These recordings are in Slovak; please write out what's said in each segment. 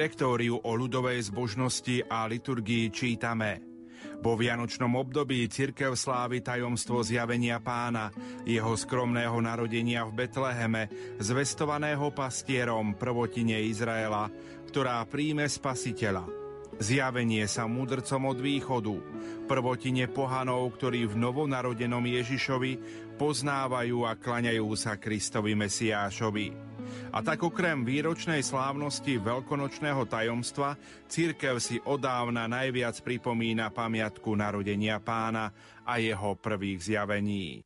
direktóriu o ľudovej zbožnosti a liturgii čítame. Vo vianočnom období cirkev slávi tajomstvo zjavenia pána, jeho skromného narodenia v Betleheme, zvestovaného pastierom prvotine Izraela, ktorá príjme spasiteľa. Zjavenie sa mudrcom od východu, prvotine pohanov, ktorí v novonarodenom Ježišovi poznávajú a klaňajú sa Kristovi Mesiášovi. A tak okrem výročnej slávnosti veľkonočného tajomstva, církev si odávna najviac pripomína pamiatku narodenia pána a jeho prvých zjavení.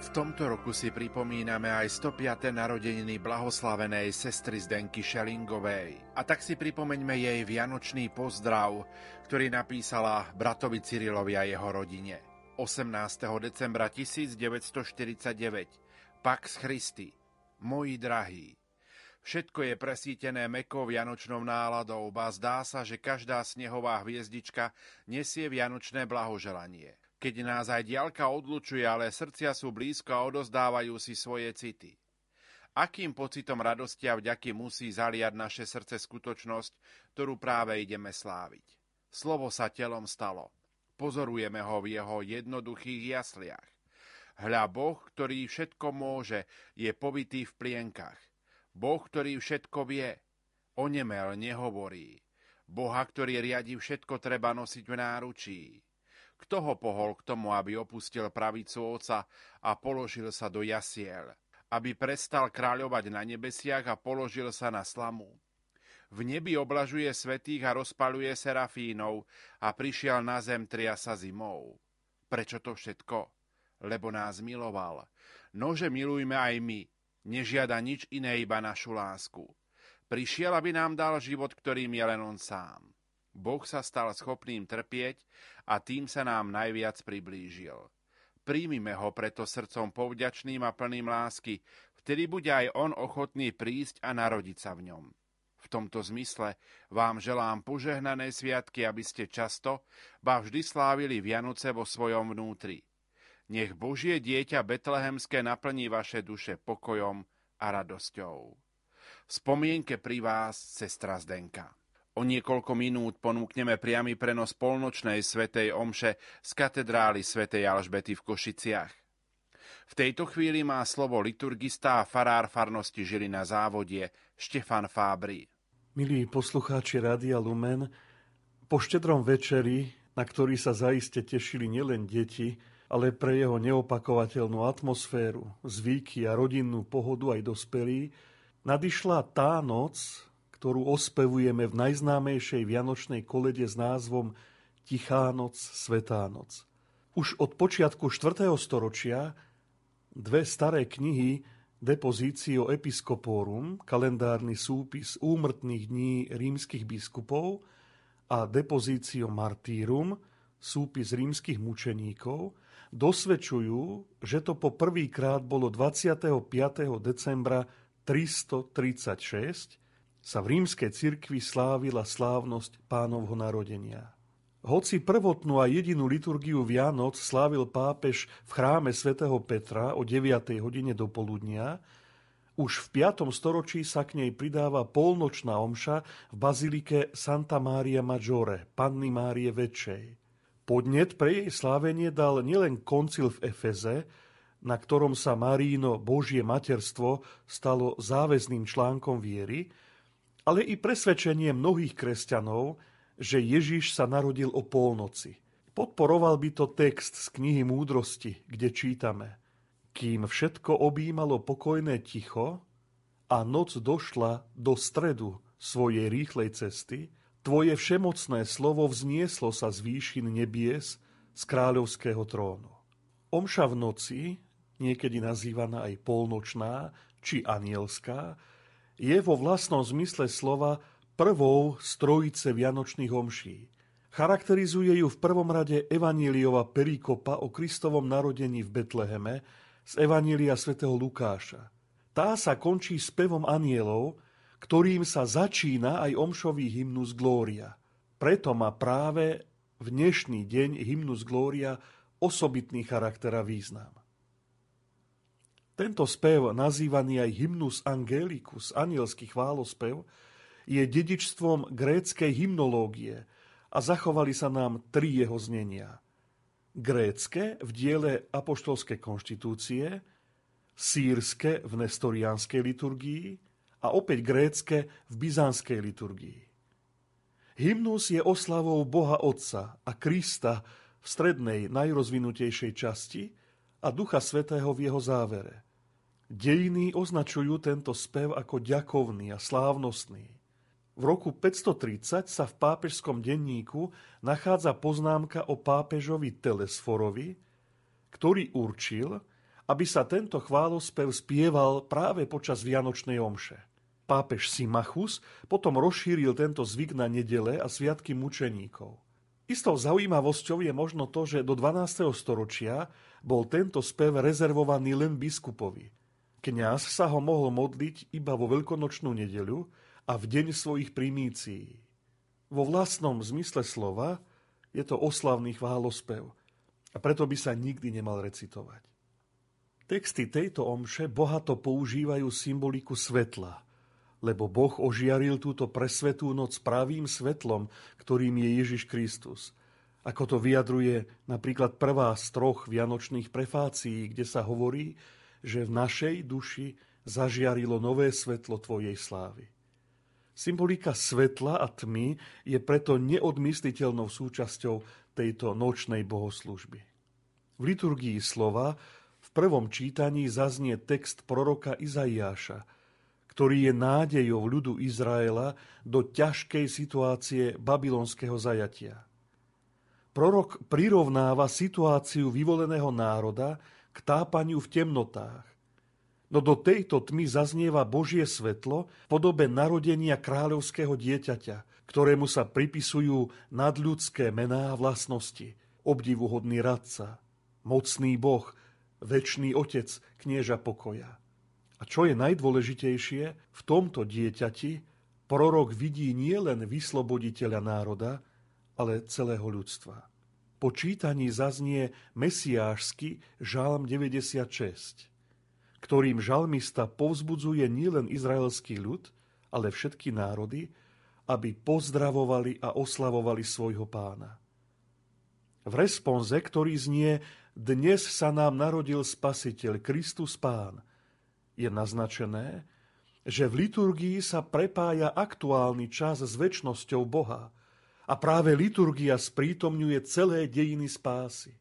V tomto roku si pripomíname aj 105. narodeniny blahoslavenej sestry Zdenky Šelingovej. A tak si pripomeňme jej vianočný pozdrav, ktorý napísala bratovi Cyrilovi a jeho rodine. 18. decembra 1949 Pax Christi Moji drahí, Všetko je presítené mekou vianočnou náladou, ba zdá sa, že každá snehová hviezdička nesie vianočné blahoželanie keď nás aj diaľka odlučuje, ale srdcia sú blízko a odozdávajú si svoje city. Akým pocitom radosti a vďaky musí zaliať naše srdce skutočnosť, ktorú práve ideme sláviť. Slovo sa telom stalo. Pozorujeme ho v jeho jednoduchých jasliach. Hľa Boh, ktorý všetko môže, je povitý v plienkach. Boh, ktorý všetko vie, onemel nehovorí. Boha, ktorý riadi všetko, treba nosiť v náručí. Kto ho pohol k tomu, aby opustil pravicu oca a položil sa do jasiel, aby prestal kráľovať na nebesiach a položil sa na slamu? V nebi oblažuje svetých a rozpaluje serafínov a prišiel na zem triasa zimou. Prečo to všetko? Lebo nás miloval. Nože milujme aj my, nežiada nič iné, iba našu lásku. Prišiel, aby nám dal život, ktorým je len on sám. Boh sa stal schopným trpieť a tým sa nám najviac priblížil. Príjmime ho preto srdcom povďačným a plným lásky, vtedy bude aj on ochotný prísť a narodiť sa v ňom. V tomto zmysle vám želám požehnané sviatky, aby ste často, ba vždy slávili Vianoce vo svojom vnútri. Nech Božie dieťa betlehemské naplní vaše duše pokojom a radosťou. V spomienke pri vás sestra Zdenka. O niekoľko minút ponúkneme priamy prenos polnočnej svetej omše z katedrály svätej Alžbety v Košiciach. V tejto chvíli má slovo liturgista a farár farnosti žili na závodie Štefan Fábri. Milí poslucháči Rádia Lumen, po štedrom večeri, na ktorý sa zaiste tešili nielen deti, ale pre jeho neopakovateľnú atmosféru, zvyky a rodinnú pohodu aj dospelí, nadišla tá noc, ktorú ospevujeme v najznámejšej vianočnej kolede s názvom Tichá noc, Svetá noc. Už od počiatku 4. storočia dve staré knihy Depositio Episcoporum, kalendárny súpis úmrtných dní rímskych biskupov a Depositio Martyrum, súpis rímskych mučeníkov, dosvedčujú, že to po prvýkrát bolo 25. decembra 336, sa v rímskej cirkvi slávila slávnosť pánovho narodenia. Hoci prvotnú a jedinú liturgiu Vianoc slávil pápež v chráme svätého Petra o 9. hodine do poludnia, už v 5. storočí sa k nej pridáva polnočná omša v bazilike Santa Maria Maggiore, Panny Márie Väčšej. Podnet pre jej slávenie dal nielen koncil v Efeze, na ktorom sa Maríno Božie materstvo stalo záväzným článkom viery, ale i presvedčenie mnohých kresťanov, že Ježiš sa narodil o polnoci. Podporoval by to text z knihy Múdrosti, kde čítame Kým všetko objímalo pokojné ticho a noc došla do stredu svojej rýchlej cesty, Tvoje všemocné slovo vznieslo sa z výšin nebies z kráľovského trónu. Omša v noci, niekedy nazývaná aj polnočná či anielská, je vo vlastnom zmysle slova prvou z trojice vianočných omší. Charakterizuje ju v prvom rade Evaníliova perikopa o Kristovom narodení v Betleheme z Evanília svätého Lukáša. Tá sa končí spevom anielov, ktorým sa začína aj omšový hymnus Glória. Preto má práve v dnešný deň hymnus Glória osobitný charakter a význam. Tento spev, nazývaný aj hymnus Angelicus, anielský chválospev, je dedičstvom gréckej hymnológie a zachovali sa nám tri jeho znenia. Grécke v diele Apoštolskej konštitúcie, sírske v nestoriánskej liturgii a opäť grécke v byzantskej liturgii. Hymnus je oslavou Boha Otca a Krista v strednej, najrozvinutejšej časti a Ducha Svetého v jeho závere. Dejiny označujú tento spev ako ďakovný a slávnostný. V roku 530 sa v pápežskom denníku nachádza poznámka o pápežovi Telesforovi, ktorý určil, aby sa tento chválospev spieval práve počas Vianočnej omše. Pápež Simachus potom rozšíril tento zvyk na nedele a sviatky mučeníkov. Istou zaujímavosťou je možno to, že do 12. storočia bol tento spev rezervovaný len biskupovi. Kňaz sa ho mohol modliť iba vo veľkonočnú nedeľu a v deň svojich primícií. Vo vlastnom zmysle slova je to oslavný chválospev a preto by sa nikdy nemal recitovať. Texty tejto omše bohato používajú symboliku svetla – lebo Boh ožiaril túto presvetú noc pravým svetlom, ktorým je Ježiš Kristus. Ako to vyjadruje napríklad prvá z troch vianočných prefácií, kde sa hovorí, že v našej duši zažiarilo nové svetlo Tvojej slávy. Symbolika svetla a tmy je preto neodmysliteľnou súčasťou tejto nočnej bohoslužby. V liturgii slova v prvom čítaní zaznie text proroka Izaiáša – ktorý je nádejou ľudu Izraela do ťažkej situácie babylonského zajatia. Prorok prirovnáva situáciu vyvoleného národa k tápaniu v temnotách. No do tejto tmy zaznieva Božie svetlo v podobe narodenia kráľovského dieťaťa, ktorému sa pripisujú nadľudské mená a vlastnosti. Obdivuhodný radca, mocný boh, väčší otec, knieža pokoja. A čo je najdôležitejšie, v tomto dieťati prorok vidí nielen vysloboditeľa národa, ale celého ľudstva. Po čítaní zaznie mesiášsky žalm 96, ktorým žalmista povzbudzuje nielen izraelský ľud, ale všetky národy, aby pozdravovali a oslavovali svojho pána. V responze, ktorý znie Dnes sa nám narodil Spasiteľ, Kristus Pán – je naznačené, že v liturgii sa prepája aktuálny čas s väčšnosťou Boha a práve liturgia sprítomňuje celé dejiny spásy.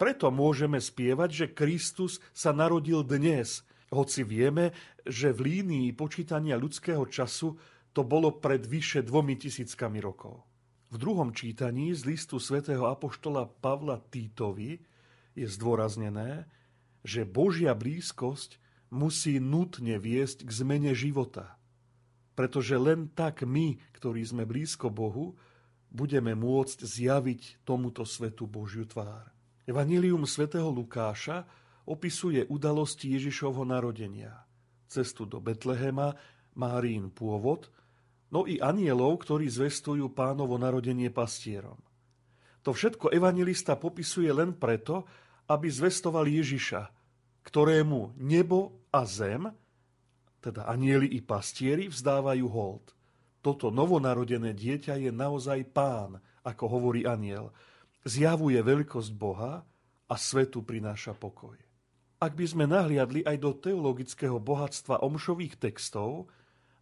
Preto môžeme spievať, že Kristus sa narodil dnes, hoci vieme, že v línii počítania ľudského času to bolo pred vyše dvomi tisíckami rokov. V druhom čítaní z listu svätého Apoštola Pavla Týtovi je zdôraznené, že Božia blízkosť musí nutne viesť k zmene života. Pretože len tak my, ktorí sme blízko Bohu, budeme môcť zjaviť tomuto svetu Božiu tvár. Evangelium svätého Lukáša opisuje udalosti Ježišovho narodenia. Cestu do Betlehema, Márín pôvod, no i anielov, ktorí zvestujú pánovo narodenie pastierom. To všetko evangelista popisuje len preto, aby zvestoval Ježiša, ktorému nebo a zem, teda anieli i pastieri, vzdávajú hold. Toto novonarodené dieťa je naozaj pán, ako hovorí aniel. Zjavuje veľkosť Boha a svetu prináša pokoj. Ak by sme nahliadli aj do teologického bohatstva omšových textov,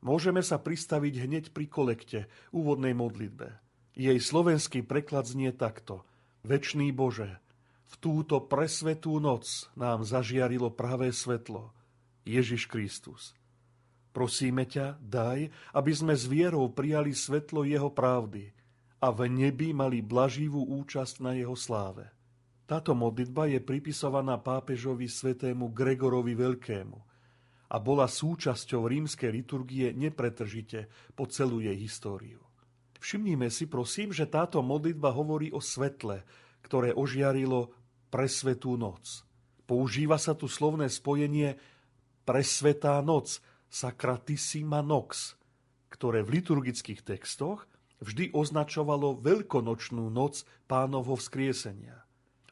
môžeme sa pristaviť hneď pri kolekte, úvodnej modlitbe. Jej slovenský preklad znie takto. Večný Bože, v túto presvetú noc nám zažiarilo pravé svetlo, Ježiš Kristus. Prosíme ťa, daj, aby sme s vierou prijali svetlo Jeho pravdy a v nebi mali blaživú účasť na Jeho sláve. Táto modlitba je pripisovaná pápežovi svetému Gregorovi Veľkému a bola súčasťou rímskej liturgie nepretržite po celú jej históriu. Všimnime si prosím, že táto modlitba hovorí o svetle, ktoré ožiarilo presvetú noc. Používa sa tu slovné spojenie presvetá noc, Sacratissima Nox, ktoré v liturgických textoch vždy označovalo veľkonočnú noc pánovho vzkriesenia.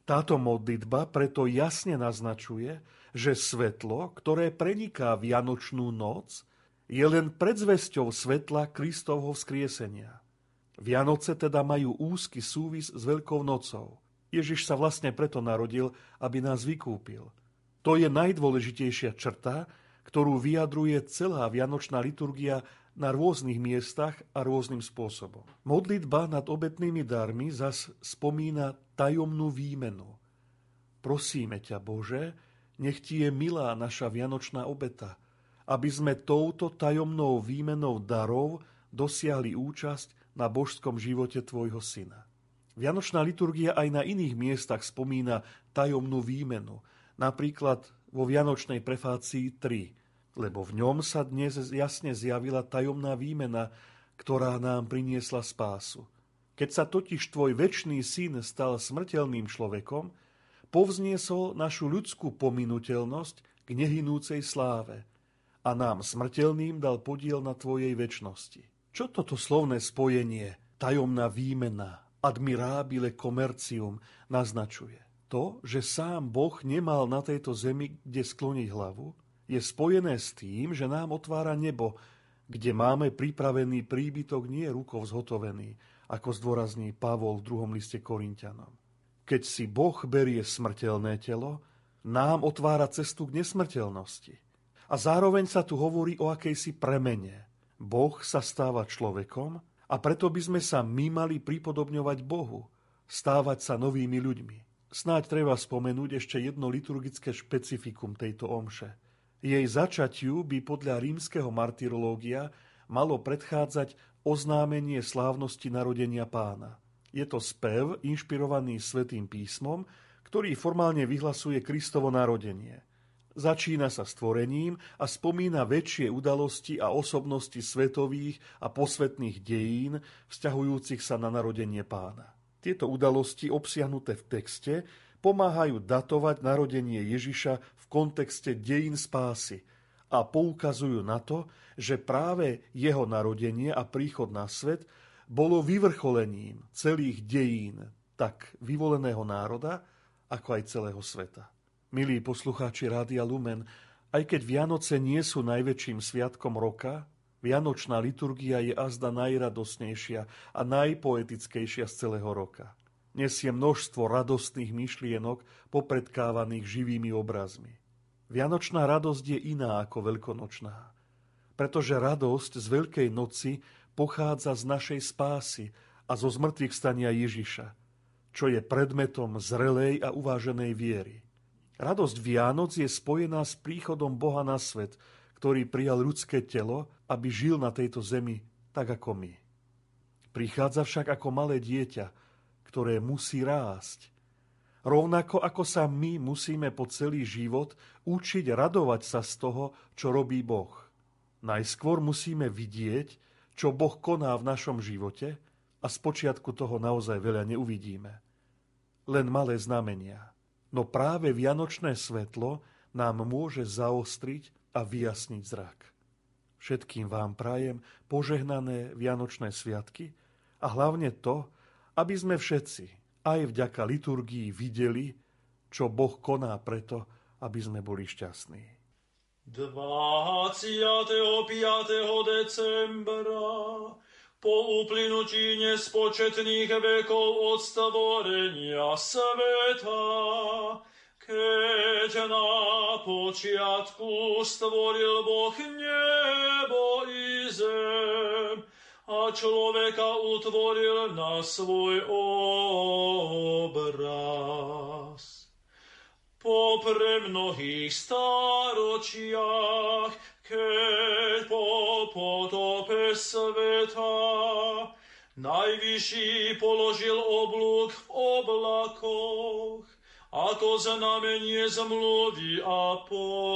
Táto modlitba preto jasne naznačuje, že svetlo, ktoré preniká Vianočnú noc, je len predzvesťou svetla Kristovho vzkriesenia. Vianoce teda majú úzky súvis s Veľkou nocou. Ježiš sa vlastne preto narodil, aby nás vykúpil. To je najdôležitejšia črta, ktorú vyjadruje celá vianočná liturgia na rôznych miestach a rôznym spôsobom. Modlitba nad obetnými darmi zas spomína tajomnú výmenu. Prosíme ťa, Bože, nech ti je milá naša vianočná obeta, aby sme touto tajomnou výmenou darov dosiahli účasť na božskom živote tvojho syna. Vianočná liturgia aj na iných miestach spomína tajomnú výmenu, napríklad vo Vianočnej prefácii 3 lebo v ňom sa dnes jasne zjavila tajomná výmena, ktorá nám priniesla spásu. Keď sa totiž tvoj väčší syn stal smrteľným človekom, povzniesol našu ľudskú pominuteľnosť k nehynúcej sláve a nám smrteľným dal podiel na tvojej väčšnosti. Čo toto slovné spojenie, tajomná výmena, admirabile komercium naznačuje? To, že sám Boh nemal na tejto zemi kde skloniť hlavu, je spojené s tým, že nám otvára nebo, kde máme pripravený príbytok nie rukou zhotovený, ako zdôrazní Pavol v druhom liste Korintianom. Keď si Boh berie smrteľné telo, nám otvára cestu k nesmrteľnosti. A zároveň sa tu hovorí o akejsi premene. Boh sa stáva človekom a preto by sme sa my mali pripodobňovať Bohu, stávať sa novými ľuďmi. Snáď treba spomenúť ešte jedno liturgické špecifikum tejto omše – jej začatiu by podľa rímskeho martyrológia malo predchádzať oznámenie slávnosti narodenia pána. Je to spev inšpirovaný svetým písmom, ktorý formálne vyhlasuje Kristovo narodenie. Začína sa stvorením a spomína väčšie udalosti a osobnosti svetových a posvetných dejín vzťahujúcich sa na narodenie pána. Tieto udalosti obsiahnuté v texte pomáhajú datovať narodenie Ježiša kontexte dejín spásy a poukazujú na to, že práve jeho narodenie a príchod na svet bolo vyvrcholením celých dejín tak vyvoleného národa, ako aj celého sveta. Milí poslucháči Rádia Lumen, aj keď Vianoce nie sú najväčším sviatkom roka, Vianočná liturgia je azda najradosnejšia a najpoetickejšia z celého roka nesie množstvo radostných myšlienok popredkávaných živými obrazmi. Vianočná radosť je iná ako veľkonočná, pretože radosť z Veľkej noci pochádza z našej spásy a zo zmrtvých stania Ježiša, čo je predmetom zrelej a uváženej viery. Radosť Vianoc je spojená s príchodom Boha na svet, ktorý prijal ľudské telo, aby žil na tejto zemi tak ako my. Prichádza však ako malé dieťa, ktoré musí rásť. Rovnako ako sa my musíme po celý život učiť radovať sa z toho, čo robí Boh. Najskôr musíme vidieť, čo Boh koná v našom živote a spočiatku toho naozaj veľa neuvidíme. Len malé znamenia. No práve vianočné svetlo nám môže zaostriť a vyjasniť zrak. Všetkým vám prajem požehnané vianočné sviatky a hlavne to, aby sme všetci aj vďaka liturgii videli, čo Boh koná preto, aby sme boli šťastní. 25. decembra po uplynutí nespočetných vekov od stvorenia sveta, Keď na počiatku stvoril Boh nebo i zem a človeka utvoril na svoj obraz. Po pre mnohých staročiach, keď po potope sveta najvyšší položil oblúk v oblakoch, ako znamenie zmluvy a pokoja.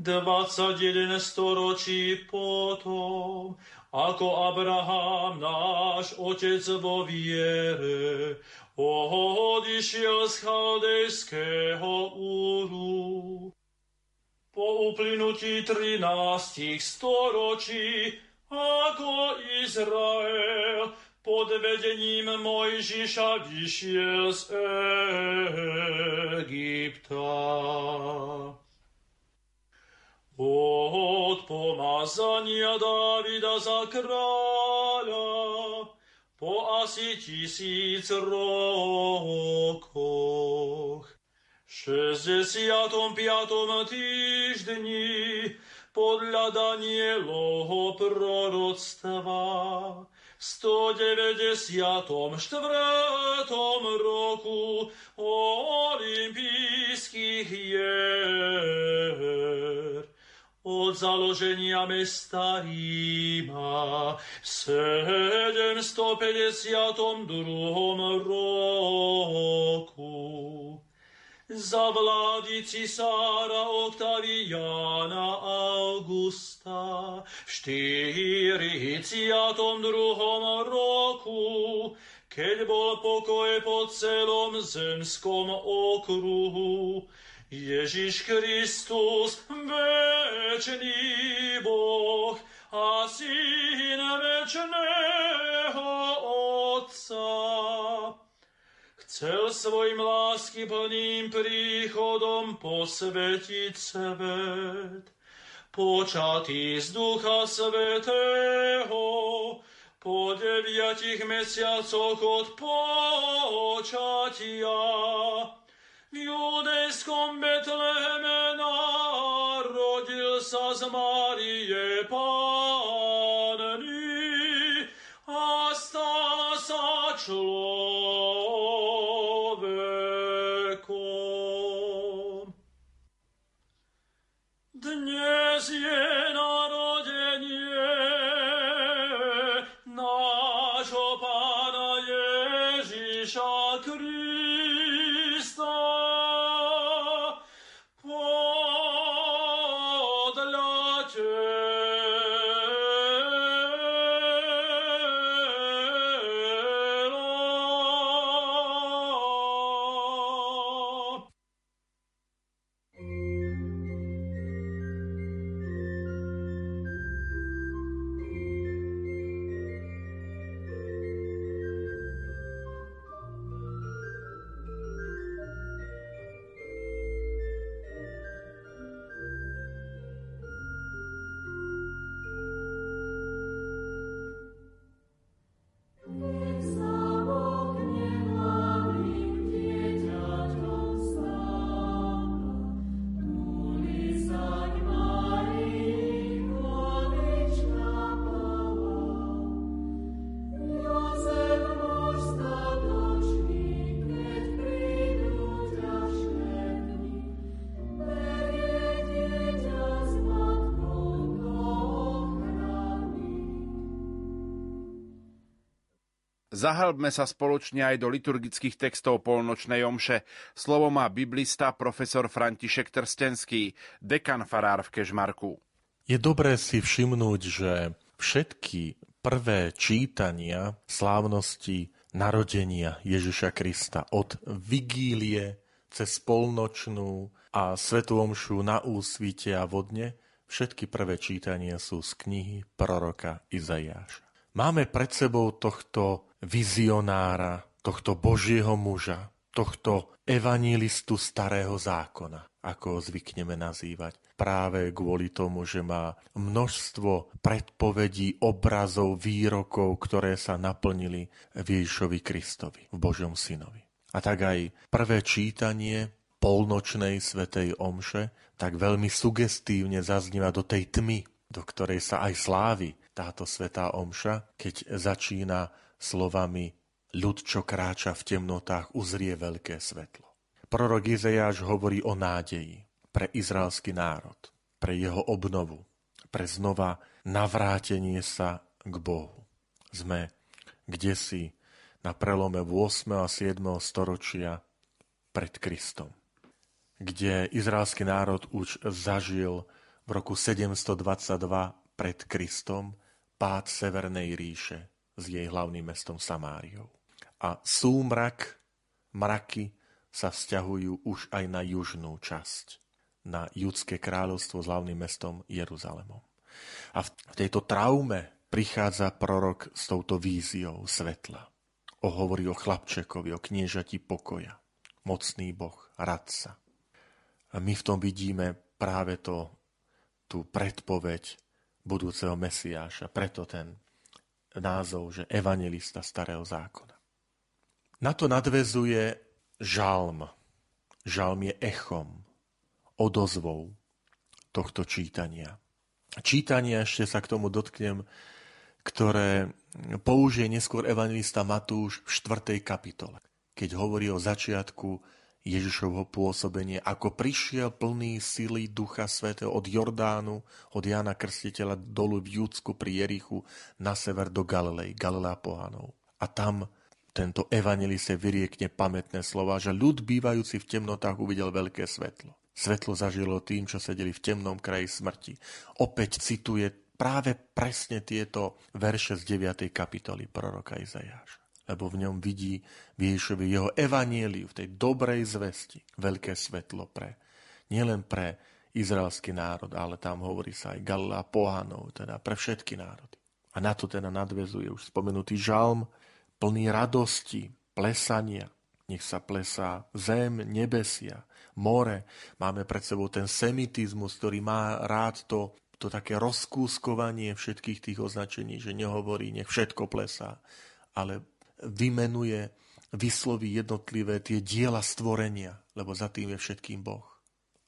21 storočí potom, ako Abraham, náš otec vo viere, odišiel z chaldejského úru. Po uplynutí 13 storočí, ako Izrael pod vedením Mojžiša vyšiel z Egypta. Od pomazania Davida za kráľa po asi tisíc rokoch. V 65. týždni podľa Danielovho proroctva 194. roku olympijských hier od založenia mesta Ríma v 752. roku za vlády cisára Octaviana Augusta v 42. roku, keď bol pokoj po celom zemskom okruhu, Ježiš Kristus, večný Boh a Syn večného Otca, chcel svojim lásky plným príchodom posvetiť svet. Počatý z Ducha Svetého, po deviatich mesiacoch od počatia, v judejskom Betleheme narodil sa z Márie Panny a stal sa človek. Zahlbme sa spoločne aj do liturgických textov polnočnej omše. Slovo má biblista profesor František Trstenský, dekan farár v Kežmarku. Je dobré si všimnúť, že všetky prvé čítania slávnosti narodenia Ježiša Krista od vigílie cez polnočnú a svetomšu na úsvite a vodne, všetky prvé čítania sú z knihy proroka Izajáša. Máme pred sebou tohto vizionára, tohto Božieho muža, tohto evanílistu starého zákona, ako ho zvykneme nazývať. práve kvôli tomu, že má množstvo predpovedí, obrazov, výrokov, ktoré sa naplnili v Ježišovi Kristovi, v Božom synovi. A tak aj prvé čítanie polnočnej svetej omše tak veľmi sugestívne zaznieva do tej tmy, do ktorej sa aj slávi táto svetá omša, keď začína slovami ľud, čo kráča v temnotách, uzrie veľké svetlo. Prorok Izejáš hovorí o nádeji pre izraelský národ, pre jeho obnovu, pre znova navrátenie sa k Bohu. Sme kde si na prelome 8. a 7. storočia pred Kristom, kde izraelský národ už zažil v roku 722 pred Kristom pád Severnej ríše s jej hlavným mestom Samáriou. A súmrak, mraky sa vzťahujú už aj na južnú časť, na judské kráľovstvo s hlavným mestom Jeruzalemom. A v tejto traume prichádza prorok s touto víziou svetla o hovorí o chlapčekovi, o kniežati pokoja, mocný boh, radca. A my v tom vidíme práve to, tú predpoveď budúceho Mesiáša, preto ten názov, že evangelista starého zákona. Na to nadvezuje žalm. Žalm je echom, odozvou tohto čítania. Čítania, ešte sa k tomu dotknem, ktoré použije neskôr evangelista Matúš v 4. kapitole, keď hovorí o začiatku Ježišovho pôsobenie, ako prišiel plný sily Ducha Svetého od Jordánu, od Jana Krstiteľa dolu v Júdsku pri Jerichu na sever do Galilei, Galilea pohanov. A tam tento evangeliste vyriekne pamätné slova, že ľud bývajúci v temnotách uvidel veľké svetlo. Svetlo zažilo tým, čo sedeli v temnom kraji smrti. Opäť cituje práve presne tieto verše z 9. kapitoly proroka Izajáša. Lebo v ňom vidí v Ježišovi jeho evanieliu, v tej dobrej zvesti, veľké svetlo pre, nielen pre izraelský národ, ale tam hovorí sa aj Galilea pohanov, teda pre všetky národy. A na to teda nadvezuje už spomenutý žalm, plný radosti, plesania. Nech sa plesá zem, nebesia, more. Máme pred sebou ten semitizmus, ktorý má rád to to také rozkúskovanie všetkých tých označení, že nehovorí, nech všetko plesá, ale vymenuje, vysloví jednotlivé tie diela stvorenia, lebo za tým je všetkým Boh.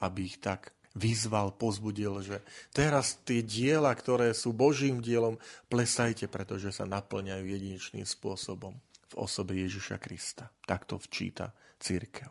Aby ich tak vyzval, pozbudil, že teraz tie diela, ktoré sú Božím dielom, plesajte, pretože sa naplňajú jedinečným spôsobom v osobe Ježiša Krista. Takto včíta církev.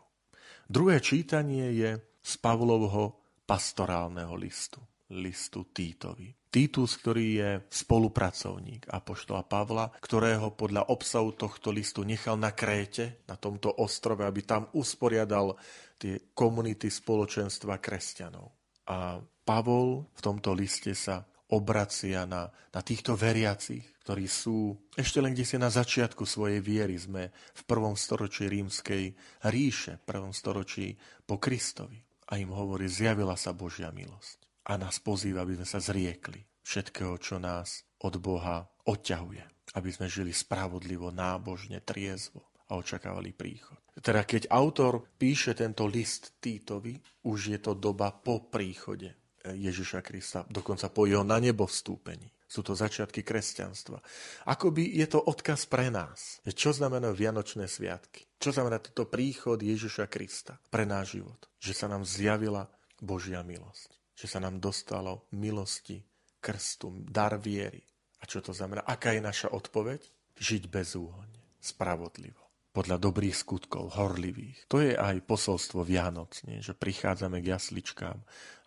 Druhé čítanie je z Pavlovho pastorálneho listu listu Týtovi. Týtus, ktorý je spolupracovník Apoštola Pavla, ktorého podľa obsahu tohto listu nechal na Kréte, na tomto ostrove, aby tam usporiadal tie komunity spoločenstva kresťanov. A Pavol v tomto liste sa obracia na, na týchto veriacich, ktorí sú ešte len kde si na začiatku svojej viery. Sme v prvom storočí rímskej ríše, prvom storočí po Kristovi. A im hovorí, zjavila sa Božia milosť a nás pozýva, aby sme sa zriekli všetkého, čo nás od Boha odťahuje. Aby sme žili spravodlivo, nábožne, triezvo a očakávali príchod. Teda keď autor píše tento list Týtovi, už je to doba po príchode Ježiša Krista, dokonca po jeho na nebo vstúpení. Sú to začiatky kresťanstva. Akoby je to odkaz pre nás. Čo znamená Vianočné sviatky? Čo znamená toto príchod Ježiša Krista pre náš život? Že sa nám zjavila Božia milosť že sa nám dostalo milosti, krstu, dar viery. A čo to znamená? Aká je naša odpoveď? Žiť bezúhonne, spravodlivo, podľa dobrých skutkov, horlivých. To je aj posolstvo Vianoc, že prichádzame k jasličkám,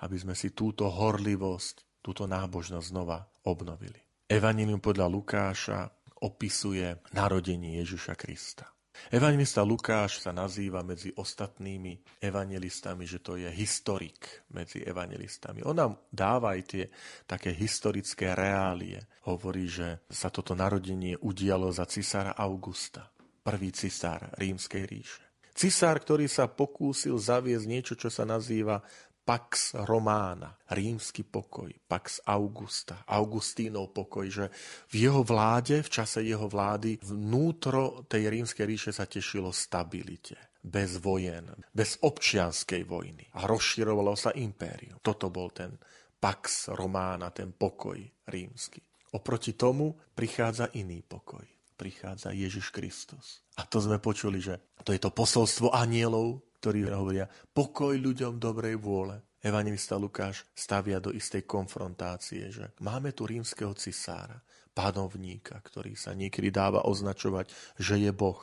aby sme si túto horlivosť, túto nábožnosť znova obnovili. Evangelium podľa Lukáša opisuje narodenie Ježiša Krista. Evangelista Lukáš sa nazýva medzi ostatnými evangelistami, že to je historik medzi evangelistami. On nám dáva aj tie také historické reálie. Hovorí, že sa toto narodenie udialo za cisára Augusta, prvý cisár rímskej ríše. Cisár, ktorý sa pokúsil zaviesť niečo, čo sa nazýva Pax Romana, rímsky pokoj, Pax Augusta, Augustínov pokoj, že v jeho vláde, v čase jeho vlády, vnútro tej rímskej ríše sa tešilo stabilite, bez vojen, bez občianskej vojny. A rozširovalo sa impérium. Toto bol ten pax romána, ten pokoj rímsky. Oproti tomu prichádza iný pokoj. Prichádza Ježiš Kristus. A to sme počuli, že to je to posolstvo anielov, ktorí hovoria pokoj ľuďom dobrej vôle. Evangelista Lukáš stavia do istej konfrontácie, že máme tu rímskeho cisára, panovníka, ktorý sa niekedy dáva označovať, že je Boh.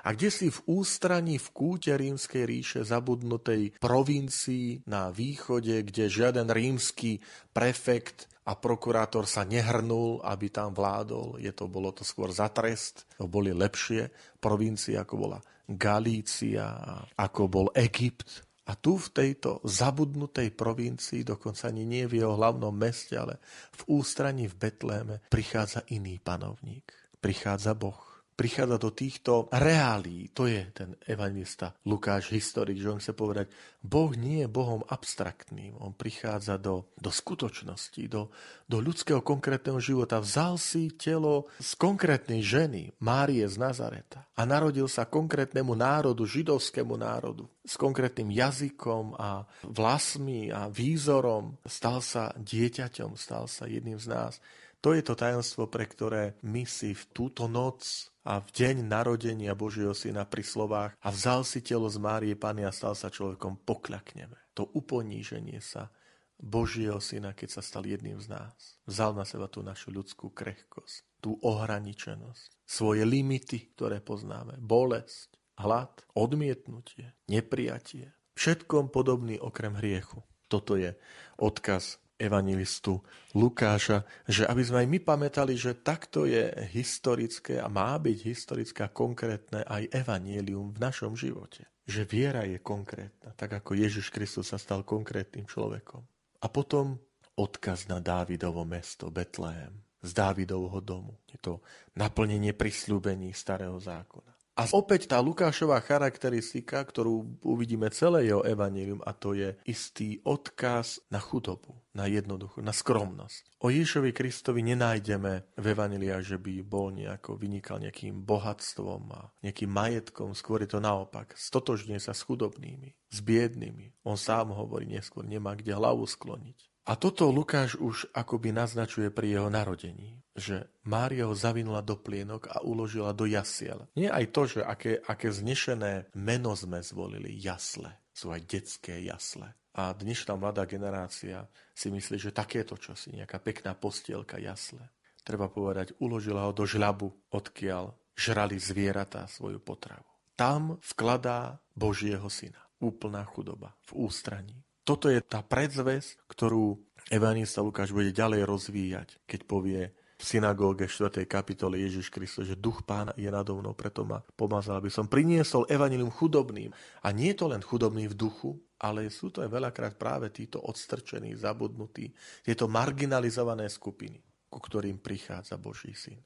A kde si v ústraní v kúte rímskej ríše zabudnutej provincii na východe, kde žiaden rímsky prefekt a prokurátor sa nehrnul, aby tam vládol. Je to, bolo to skôr za trest. To boli lepšie provincie, ako bola Galícia, ako bol Egypt. A tu v tejto zabudnutej provincii, dokonca ani nie v jeho hlavnom meste, ale v ústraní v Betléme, prichádza iný panovník. Prichádza Boh prichádza do týchto reálí. To je ten evangelista Lukáš, historik, že on chce povedať, Boh nie je Bohom abstraktným. On prichádza do, do skutočnosti, do, do ľudského konkrétneho života. Vzal si telo z konkrétnej ženy, Márie z Nazareta a narodil sa konkrétnemu národu, židovskému národu, s konkrétnym jazykom a vlasmi a výzorom. Stal sa dieťaťom, stal sa jedným z nás. To je to tajomstvo, pre ktoré my si v túto noc a v deň narodenia Božieho syna pri slovách a vzal si telo z Márie Pany a stal sa človekom, pokľakneme. To uponíženie sa Božieho syna, keď sa stal jedným z nás. Vzal na seba tú našu ľudskú krehkosť, tú ohraničenosť, svoje limity, ktoré poznáme, bolesť, hlad, odmietnutie, neprijatie. Všetkom podobný okrem hriechu. Toto je odkaz evangelistu Lukáša, že aby sme aj my pamätali, že takto je historické a má byť historické a konkrétne aj evanielium v našom živote. Že viera je konkrétna, tak ako Ježiš Kristus sa stal konkrétnym človekom. A potom odkaz na Dávidovo mesto Betlehem z Dávidovho domu. Je to naplnenie prisľúbení starého zákona. A opäť tá Lukášová charakteristika, ktorú uvidíme celé jeho evanílium, a to je istý odkaz na chudobu, na jednoducho, na skromnosť. O Ježovi Kristovi nenájdeme v evanília, že by bol nejako vynikal nejakým bohatstvom a nejakým majetkom, skôr je to naopak. Stotožne sa s chudobnými, s biednými. On sám hovorí neskôr, nemá kde hlavu skloniť. A toto Lukáš už akoby naznačuje pri jeho narodení, že Mária ho zavinula do plienok a uložila do jasiel. Nie aj to, že aké, aké znešené meno sme zvolili, jasle. Sú aj detské jasle. A dnešná mladá generácia si myslí, že takéto čosi, nejaká pekná postielka jasle. Treba povedať, uložila ho do žľabu, odkiaľ žrali zvieratá svoju potravu. Tam vkladá Božieho syna. Úplná chudoba v ústraní. Toto je tá predzves, ktorú evangelista Lukáš bude ďalej rozvíjať, keď povie v synagóge 4. kapitole Ježiš Kristus, že duch pána je nado mnou, preto ma pomazal, aby som priniesol evanilium chudobným. A nie je to len chudobný v duchu, ale sú to aj veľakrát práve títo odstrčení, zabudnutí, tieto marginalizované skupiny, ku ktorým prichádza Boží syn.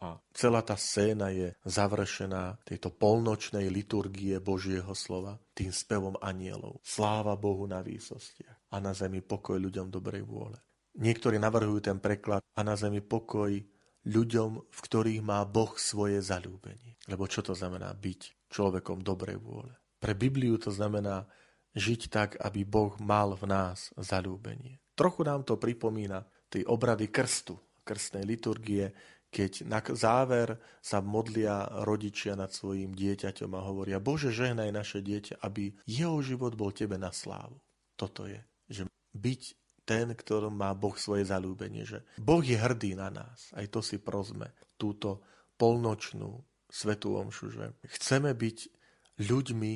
A celá tá scéna je završená tejto polnočnej liturgie Božieho slova tým spevom anielov. Sláva Bohu na výsostiach a na zemi pokoj ľuďom dobrej vôle. Niektorí navrhujú ten preklad a na zemi pokoj ľuďom, v ktorých má Boh svoje zalúbenie. Lebo čo to znamená byť človekom dobrej vôle? Pre Bibliu to znamená žiť tak, aby Boh mal v nás zalúbenie. Trochu nám to pripomína tej obrady krstu, krstnej liturgie, keď na záver sa modlia rodičia nad svojim dieťaťom a hovoria Bože, žehnaj naše dieťa, aby jeho život bol Tebe na slávu. Toto je, že byť ten, ktorom má Boh svoje zalúbenie, že Boh je hrdý na nás. Aj to si prosme, túto polnočnú svetú omšu, že chceme byť ľuďmi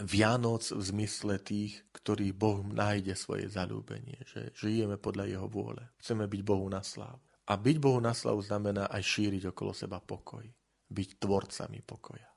Vianoc v zmysle tých, ktorých Boh nájde svoje zalúbenie, že žijeme podľa Jeho vôle. Chceme byť Bohu na slávu. A byť Bohu na slavu znamená aj šíriť okolo seba pokoj. Byť tvorcami pokoja.